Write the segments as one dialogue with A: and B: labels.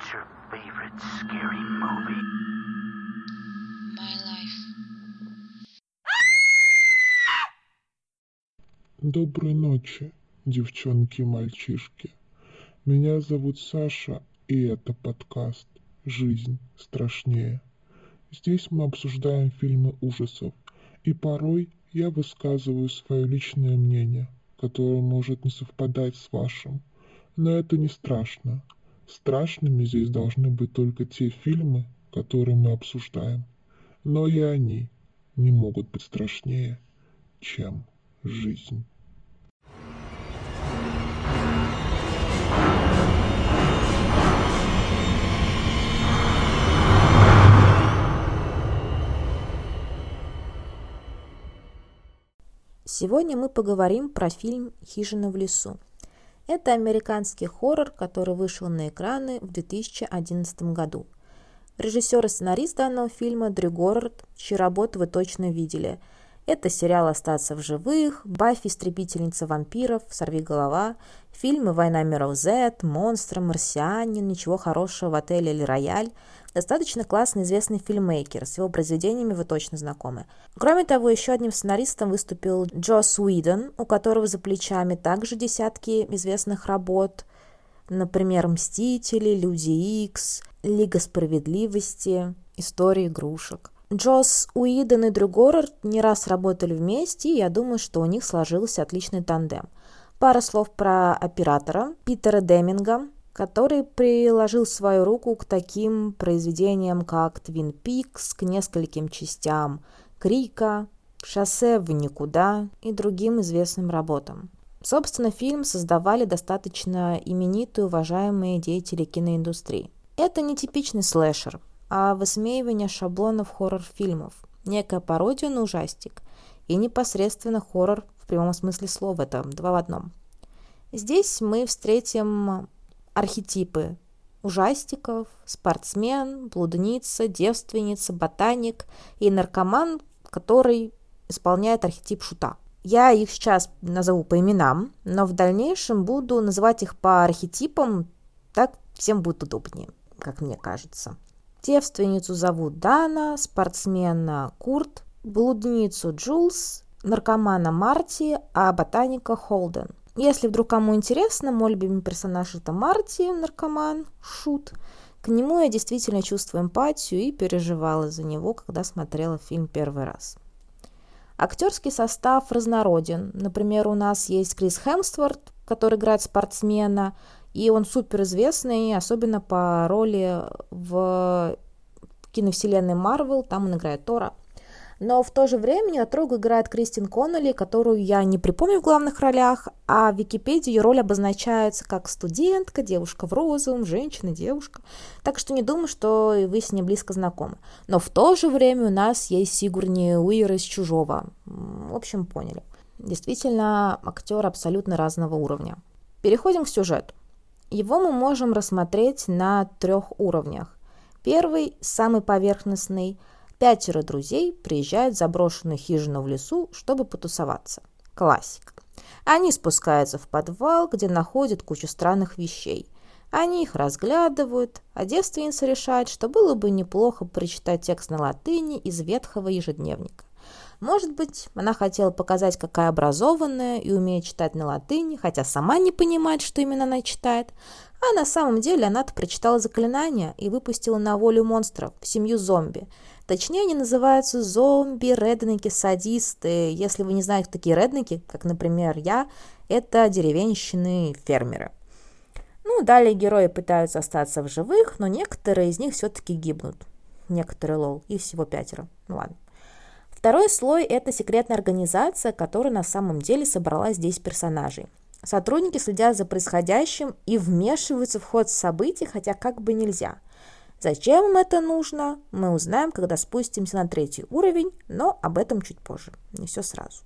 A: What's your favorite scary movie?
B: My life.
C: Доброй ночи, девчонки и мальчишки. Меня зовут Саша, и это подкаст «Жизнь страшнее». Здесь мы обсуждаем фильмы ужасов, и порой я высказываю свое личное мнение, которое может не совпадать с вашим. Но это не страшно. Страшными здесь должны быть только те фильмы, которые мы обсуждаем. Но и они не могут быть страшнее, чем жизнь.
D: Сегодня мы поговорим про фильм «Хижина в лесу». Это американский хоррор, который вышел на экраны в 2011 году. Режиссер и сценарист данного фильма Дрю Горрд, чьи работы вы точно видели. Это сериал «Остаться в живых», «Баффи. Истребительница вампиров», «Сорви голова», фильмы «Война миров Z», «Монстры», «Марсианин», «Ничего хорошего в отеле или рояль», Достаточно классный известный фильммейкер, с его произведениями вы точно знакомы. Кроме того, еще одним сценаристом выступил Джос Уидон, у которого за плечами также десятки известных работ, например, «Мстители», «Люди Икс», «Лига справедливости», «История игрушек». Джос Уидон и Дрю Горрард не раз работали вместе, и я думаю, что у них сложился отличный тандем. Пара слов про оператора Питера Деминга, который приложил свою руку к таким произведениям, как «Твин Пикс», к нескольким частям «Крика», «Шоссе в никуда» и другим известным работам. Собственно, фильм создавали достаточно именитые уважаемые деятели киноиндустрии. Это не типичный слэшер, а высмеивание шаблонов хоррор-фильмов, некая пародия на ужастик и непосредственно хоррор в прямом смысле слова, это два в одном. Здесь мы встретим архетипы ужастиков, спортсмен, блудница, девственница, ботаник и наркоман, который исполняет архетип шута. Я их сейчас назову по именам, но в дальнейшем буду называть их по архетипам, так всем будет удобнее, как мне кажется. Девственницу зовут Дана, спортсмена Курт, блудницу Джулс, наркомана Марти, а ботаника Холден. Если вдруг кому интересно, мой любимый персонаж это Марти, наркоман, шут. К нему я действительно чувствую эмпатию и переживала за него, когда смотрела фильм первый раз. Актерский состав разнороден. Например, у нас есть Крис Хемсворт, который играет спортсмена, и он суперизвестный, особенно по роли в киновселенной Марвел, там он играет Тора – но в то же время Недотрогу играет Кристин Коннелли, которую я не припомню в главных ролях, а в Википедии ее роль обозначается как студентка, девушка в розовом, женщина, девушка. Так что не думаю, что вы с ней близко знакомы. Но в то же время у нас есть Сигурни Уир из «Чужого». В общем, поняли. Действительно, актер абсолютно разного уровня. Переходим к сюжету. Его мы можем рассмотреть на трех уровнях. Первый, самый поверхностный – Пятеро друзей приезжают в заброшенную хижину в лесу, чтобы потусоваться. Классика. Они спускаются в подвал, где находят кучу странных вещей. Они их разглядывают, а девственница решает, что было бы неплохо прочитать текст на латыни из ветхого ежедневника. Может быть, она хотела показать, какая образованная и умеет читать на латыни, хотя сама не понимает, что именно она читает. А на самом деле она-то прочитала заклинание и выпустила на волю монстров, в семью зомби – Точнее, они называются зомби, редники, садисты. Если вы не знаете, кто такие редники, как, например, я, это деревенщины фермеры. Ну, далее герои пытаются остаться в живых, но некоторые из них все-таки гибнут. Некоторые лол, их всего пятеро. Ну ладно. Второй слой – это секретная организация, которая на самом деле собрала здесь персонажей. Сотрудники следят за происходящим и вмешиваются в ход событий, хотя как бы нельзя – Зачем им это нужно, мы узнаем, когда спустимся на третий уровень, но об этом чуть позже, не все сразу.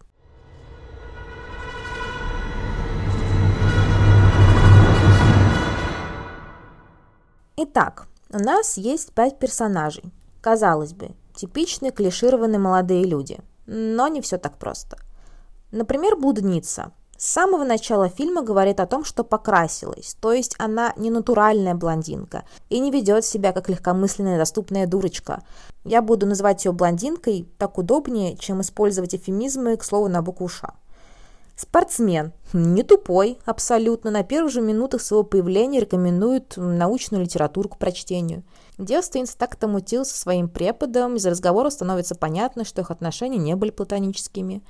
D: Итак, у нас есть пять персонажей. Казалось бы, типичные клишированные молодые люди, но не все так просто. Например, блудница. С самого начала фильма говорит о том, что покрасилась, то есть она не натуральная блондинка и не ведет себя как легкомысленная доступная дурочка. Я буду называть ее блондинкой так удобнее, чем использовать эфемизмы к слову на букву «ш». Спортсмен. Не тупой, абсолютно. На первых же минутах своего появления рекомендует научную литературу к прочтению. Девственница так-то мутил со своим преподом, из разговора становится понятно, что их отношения не были платоническими.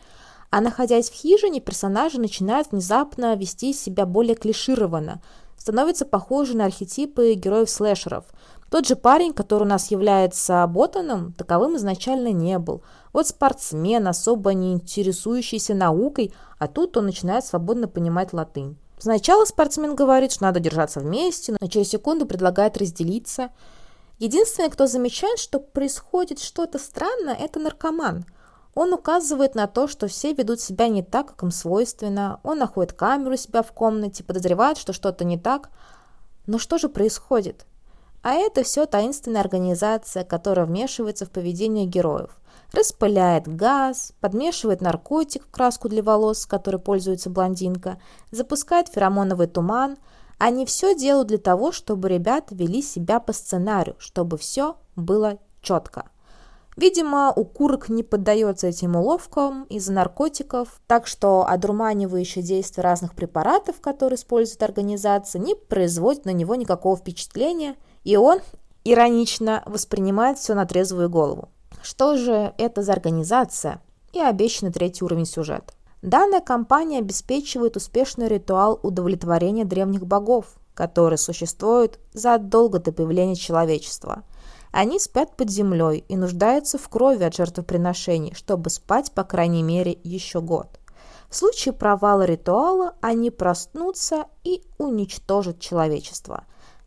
D: А находясь в хижине, персонажи начинают внезапно вести себя более клишированно, становятся похожи на архетипы героев-слэшеров. Тот же парень, который у нас является ботаном, таковым изначально не был. Вот спортсмен, особо не интересующийся наукой, а тут он начинает свободно понимать латынь. Сначала спортсмен говорит, что надо держаться вместе, но через секунду предлагает разделиться. Единственное, кто замечает, что происходит что-то странное, это наркоман. Он указывает на то, что все ведут себя не так, как им свойственно. Он находит камеру себя в комнате, подозревает, что что-то не так. Но что же происходит? А это все таинственная организация, которая вмешивается в поведение героев. Распыляет газ, подмешивает наркотик в краску для волос, которой пользуется блондинка, запускает феромоновый туман. Они все делают для того, чтобы ребята вели себя по сценарию, чтобы все было четко. Видимо, у курок не поддается этим уловкам из-за наркотиков, так что одурманивающее действие разных препаратов, которые использует организация, не производит на него никакого впечатления, и он иронично воспринимает все на трезвую голову. Что же это за организация и обещанный третий уровень сюжета? Данная компания обеспечивает успешный ритуал удовлетворения древних богов, который существует задолго до появления человечества – они спят под землей и нуждаются в крови от жертвоприношений, чтобы спать, по крайней мере, еще год. В случае провала ритуала они проснутся и уничтожат человечество.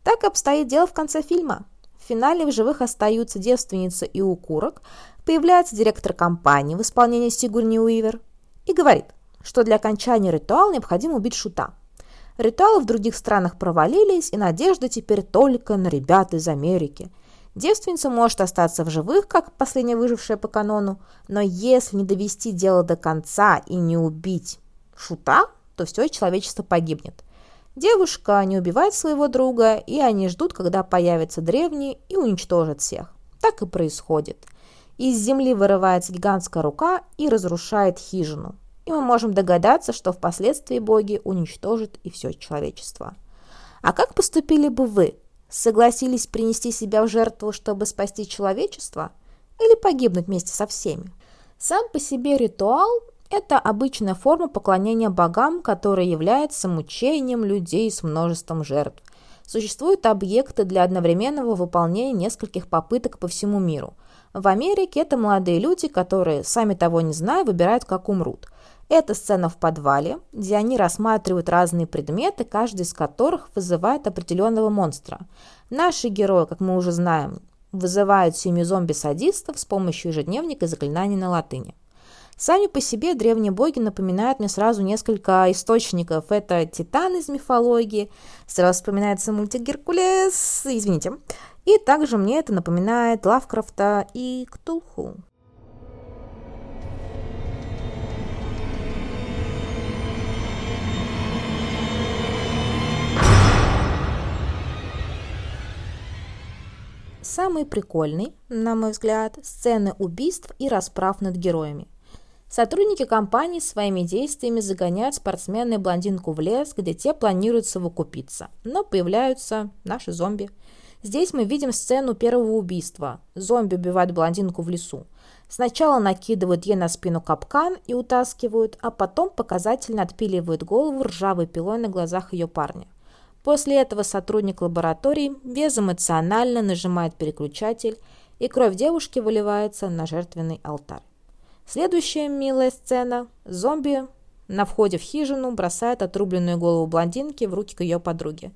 D: Так обстоит дело в конце фильма. В финале в живых остаются девственница и укурок, появляется директор компании в исполнении Сигурни Уивер и говорит, что для окончания ритуала необходимо убить шута. Ритуалы в других странах провалились, и надежда теперь только на ребят из Америки – Девственница может остаться в живых, как последняя выжившая по канону, но если не довести дело до конца и не убить шута, то все человечество погибнет. Девушка не убивает своего друга, и они ждут, когда появятся древние и уничтожат всех. Так и происходит. Из земли вырывается гигантская рука и разрушает хижину. И мы можем догадаться, что впоследствии боги уничтожат и все человечество. А как поступили бы вы, Согласились принести себя в жертву, чтобы спасти человечество? Или погибнуть вместе со всеми? Сам по себе ритуал – это обычная форма поклонения богам, которая является мучением людей с множеством жертв. Существуют объекты для одновременного выполнения нескольких попыток по всему миру. В Америке это молодые люди, которые, сами того не зная, выбирают, как умрут – это сцена в подвале, где они рассматривают разные предметы, каждый из которых вызывает определенного монстра. Наши герои, как мы уже знаем, вызывают семью зомби-садистов с помощью ежедневника и заклинаний на латыни. Сами по себе древние боги напоминают мне сразу несколько источников. Это Титан из мифологии, сразу вспоминается мультик Геркулес, извините. И также мне это напоминает Лавкрафта и Ктулху. Самый прикольный, на мой взгляд, сцены убийств и расправ над героями. Сотрудники компании своими действиями загоняют спортсмена и блондинку в лес, где те планируют совокупиться. Но появляются наши зомби. Здесь мы видим сцену первого убийства. Зомби убивают блондинку в лесу. Сначала накидывают ей на спину капкан и утаскивают, а потом показательно отпиливают голову ржавой пилой на глазах ее парня. После этого сотрудник лаборатории безэмоционально нажимает переключатель, и кровь девушки выливается на жертвенный алтарь. Следующая милая сцена. Зомби на входе в хижину бросает отрубленную голову блондинки в руки к ее подруге.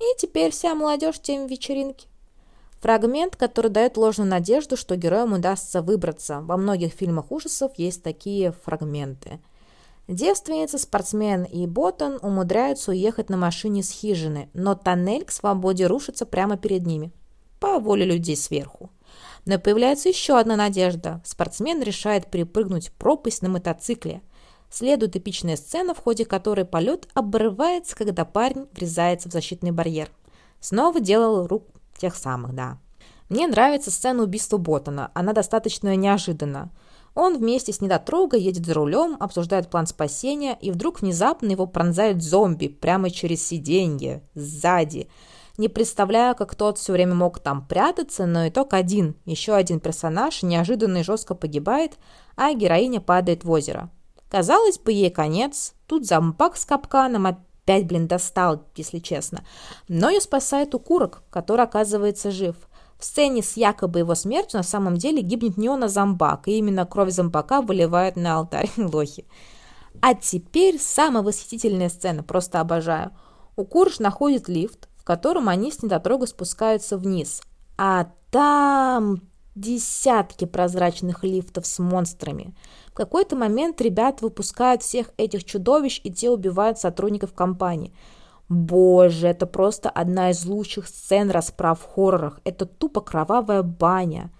D: И теперь вся молодежь тем вечеринки. Фрагмент, который дает ложную надежду, что героям удастся выбраться. Во многих фильмах ужасов есть такие фрагменты – Девственница, спортсмен и Боттон умудряются уехать на машине с хижины, но тоннель к свободе рушится прямо перед ними. По воле людей сверху. Но появляется еще одна надежда. Спортсмен решает перепрыгнуть пропасть на мотоцикле. Следует эпичная сцена, в ходе которой полет обрывается, когда парень врезается в защитный барьер. Снова делал рук тех самых, да. Мне нравится сцена убийства Боттона, она достаточно неожиданна. Он вместе с недотрогой едет за рулем, обсуждает план спасения, и вдруг внезапно его пронзает зомби прямо через сиденье, сзади. Не представляю, как тот все время мог там прятаться, но итог один. Еще один персонаж неожиданно и жестко погибает, а героиня падает в озеро. Казалось бы, ей конец. Тут зомбак с капканом опять, блин, достал, если честно. Но ее спасает укурок, который оказывается жив. В сцене с якобы его смертью на самом деле гибнет не он, а зомбак, и именно кровь зомбака выливает на алтарь лохи. А теперь самая восхитительная сцена, просто обожаю. Укурыш находит лифт, котором они с недотрогой спускаются вниз. А там десятки прозрачных лифтов с монстрами. В какой-то момент ребят выпускают всех этих чудовищ, и те убивают сотрудников компании – Боже, это просто одна из лучших сцен расправ в хоррорах. Это тупо кровавая баня.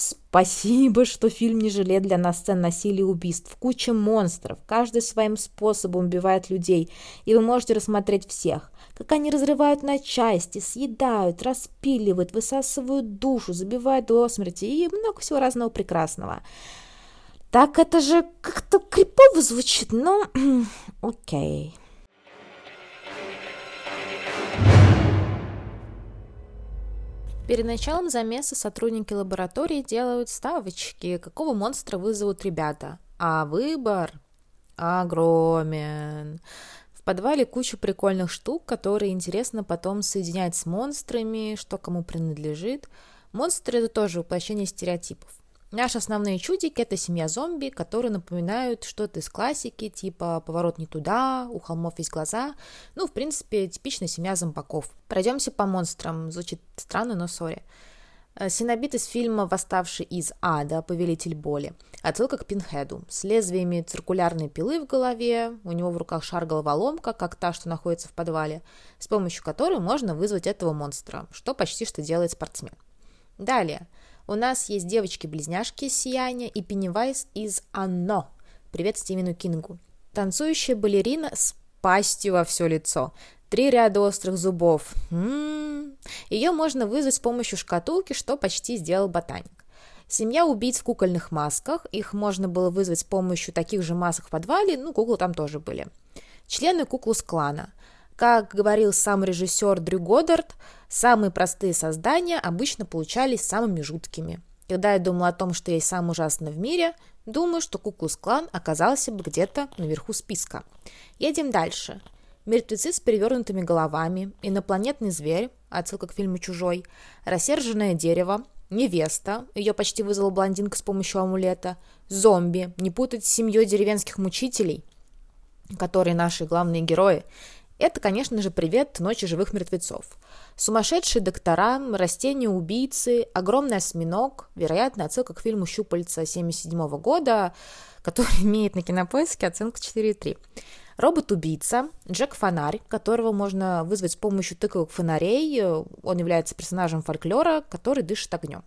D: Спасибо, что фильм не жалеет для нас сцен насилия и убийств. Куча монстров, каждый своим способом убивает людей, и вы можете рассмотреть всех. Как они разрывают на части, съедают, распиливают, высасывают душу, забивают до смерти и много всего разного прекрасного. Так это же как-то крипово звучит, но окей. Okay. Перед началом замеса сотрудники лаборатории делают ставочки, какого монстра вызовут ребята. А выбор огромен. В подвале куча прикольных штук, которые интересно потом соединять с монстрами, что кому принадлежит. Монстры — это тоже воплощение стереотипов. Наши основные чудики – это семья зомби, которые напоминают что-то из классики, типа «Поворот не туда», «У холмов есть глаза». Ну, в принципе, типичная семья зомбаков. Пройдемся по монстрам. Звучит странно, но сори. Э, Синобит из фильма «Восставший из ада. Повелитель боли». Отсылка к Пинхеду. С лезвиями циркулярной пилы в голове, у него в руках шар-головоломка, как та, что находится в подвале, с помощью которой можно вызвать этого монстра, что почти что делает спортсмен. Далее. У нас есть девочки-близняшки из «Сияния» и Пеннивайз из «Оно». Привет Стивену Кингу. Танцующая балерина с пастью во все лицо. Три ряда острых зубов. М-м-м. Ее можно вызвать с помощью шкатулки, что почти сделал ботаник. Семья убийц в кукольных масках. Их можно было вызвать с помощью таких же масок в подвале, ну, куклы там тоже были. Члены куклу с клана. Как говорил сам режиссер Дрю Годдард, самые простые создания обычно получались самыми жуткими. Когда я думала о том, что есть самое ужасное в мире, думаю, что Куклус-клан оказался бы где-то наверху списка. Едем дальше. Мертвецы с перевернутыми головами, инопланетный зверь, отсылка к фильму «Чужой», рассерженное дерево, невеста, ее почти вызвала блондинка с помощью амулета, зомби, не путать с семьей деревенских мучителей, которые наши главные герои, это, конечно же, привет ночи живых мертвецов. Сумасшедшие доктора, растения-убийцы, огромный осьминог, вероятно, отсылка к фильму «Щупальца» 1977 года, который имеет на кинопоиске оценку 4,3. Робот-убийца, Джек-фонарь, которого можно вызвать с помощью тыковых фонарей. Он является персонажем фольклора, который дышит огнем.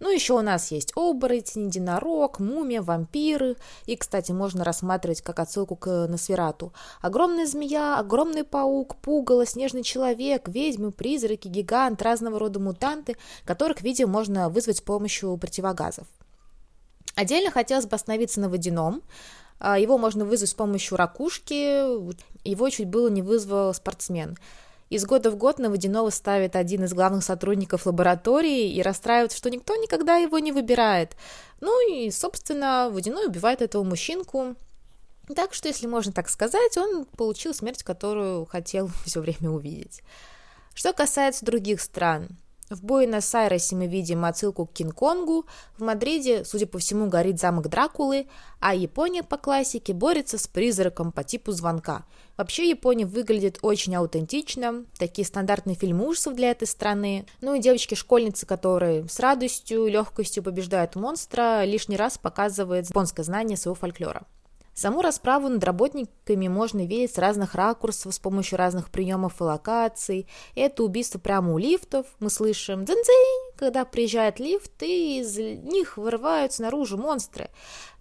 D: Ну, еще у нас есть оборотень, единорог, мумия, вампиры. И, кстати, можно рассматривать как отсылку к Носферату. Огромная змея, огромный паук, пугало, снежный человек, ведьмы, призраки, гигант, разного рода мутанты, которых, видимо, можно вызвать с помощью противогазов. Отдельно хотелось бы остановиться на водяном. А, его можно вызвать с помощью ракушки. Его чуть было не вызвал спортсмен. Из года в год на Водяного ставит один из главных сотрудников лаборатории и расстраивается, что никто никогда его не выбирает. Ну и, собственно, Водяной убивает этого мужчинку. Так что, если можно так сказать, он получил смерть, которую хотел все время увидеть. Что касается других стран, в Буэнос-Айресе мы видим отсылку к Кинг-Конгу, в Мадриде, судя по всему, горит замок Дракулы, а Япония по классике борется с призраком по типу звонка. Вообще Япония выглядит очень аутентично, такие стандартные фильмы ужасов для этой страны. Ну и девочки-школьницы, которые с радостью, легкостью побеждают монстра, лишний раз показывает японское знание своего фольклора. Саму расправу над работниками можно видеть с разных ракурсов, с помощью разных приемов и локаций. Это убийство прямо у лифтов. Мы слышим «дзынь-дзынь», когда приезжает лифт, и из них вырываются наружу монстры.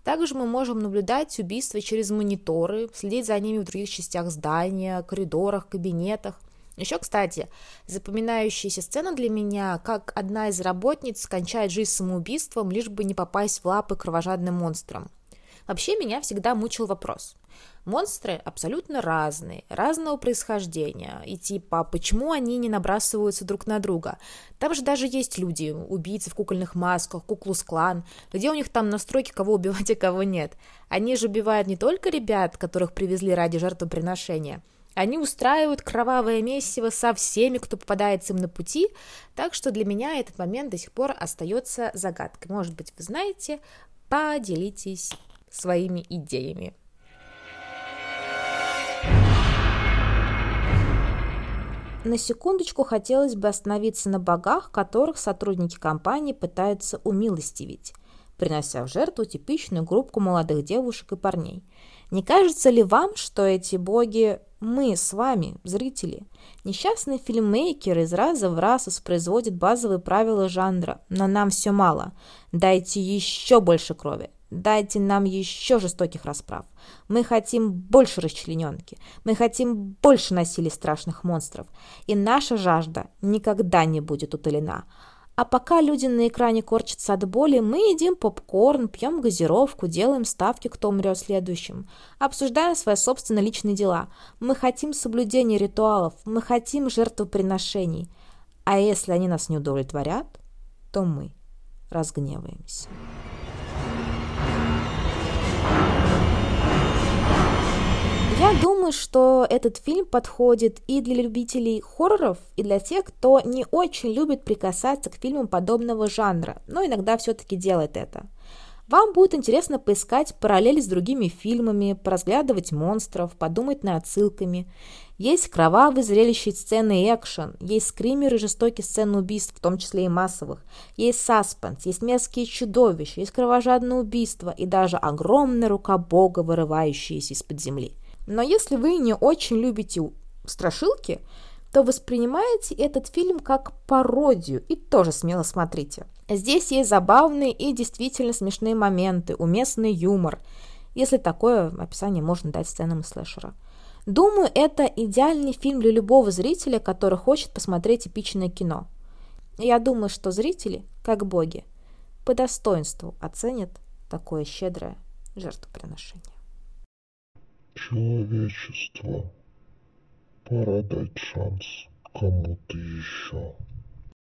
D: Также мы можем наблюдать убийства через мониторы, следить за ними в других частях здания, коридорах, кабинетах. Еще, кстати, запоминающаяся сцена для меня, как одна из работниц кончает жизнь самоубийством, лишь бы не попасть в лапы кровожадным монстрам. Вообще меня всегда мучил вопрос. Монстры абсолютно разные, разного происхождения. И типа, почему они не набрасываются друг на друга? Там же даже есть люди, убийцы в кукольных масках, куклус-клан. Где у них там настройки, кого убивать, а кого нет? Они же убивают не только ребят, которых привезли ради жертвоприношения, они устраивают кровавое месиво со всеми, кто попадается им на пути, так что для меня этот момент до сих пор остается загадкой. Может быть, вы знаете, поделитесь своими идеями. На секундочку хотелось бы остановиться на богах, которых сотрудники компании пытаются умилостивить, принося в жертву типичную группу молодых девушек и парней. Не кажется ли вам, что эти боги мы с вами, зрители? Несчастный фильммейкер из раза в раз воспроизводит базовые правила жанра, но нам все мало. Дайте еще больше крови, Дайте нам еще жестоких расправ. Мы хотим больше расчлененки. Мы хотим больше насилия страшных монстров. И наша жажда никогда не будет утолена. А пока люди на экране корчатся от боли, мы едим попкорн, пьем газировку, делаем ставки, кто умрет следующим. Обсуждаем свои собственные личные дела. Мы хотим соблюдения ритуалов. Мы хотим жертвоприношений. А если они нас не удовлетворят, то мы разгневаемся. Я думаю, что этот фильм подходит и для любителей хорроров, и для тех, кто не очень любит прикасаться к фильмам подобного жанра, но иногда все-таки делает это. Вам будет интересно поискать параллели с другими фильмами, поразглядывать монстров, подумать над отсылками. Есть кровавые зрелища сцены и экшен, есть скримеры и жестокие сцены убийств, в том числе и массовых, есть саспенс, есть мерзкие чудовища, есть кровожадное убийство и даже огромная рука бога, вырывающаяся из-под земли. Но если вы не очень любите страшилки, то воспринимаете этот фильм как пародию и тоже смело смотрите. Здесь есть забавные и действительно смешные моменты, уместный юмор, если такое описание можно дать сценам слэшера. Думаю, это идеальный фильм для любого зрителя, который хочет посмотреть эпичное кино. Я думаю, что зрители, как боги, по достоинству оценят такое щедрое жертвоприношение.
C: Человечество, пора дать шанс кому-то еще.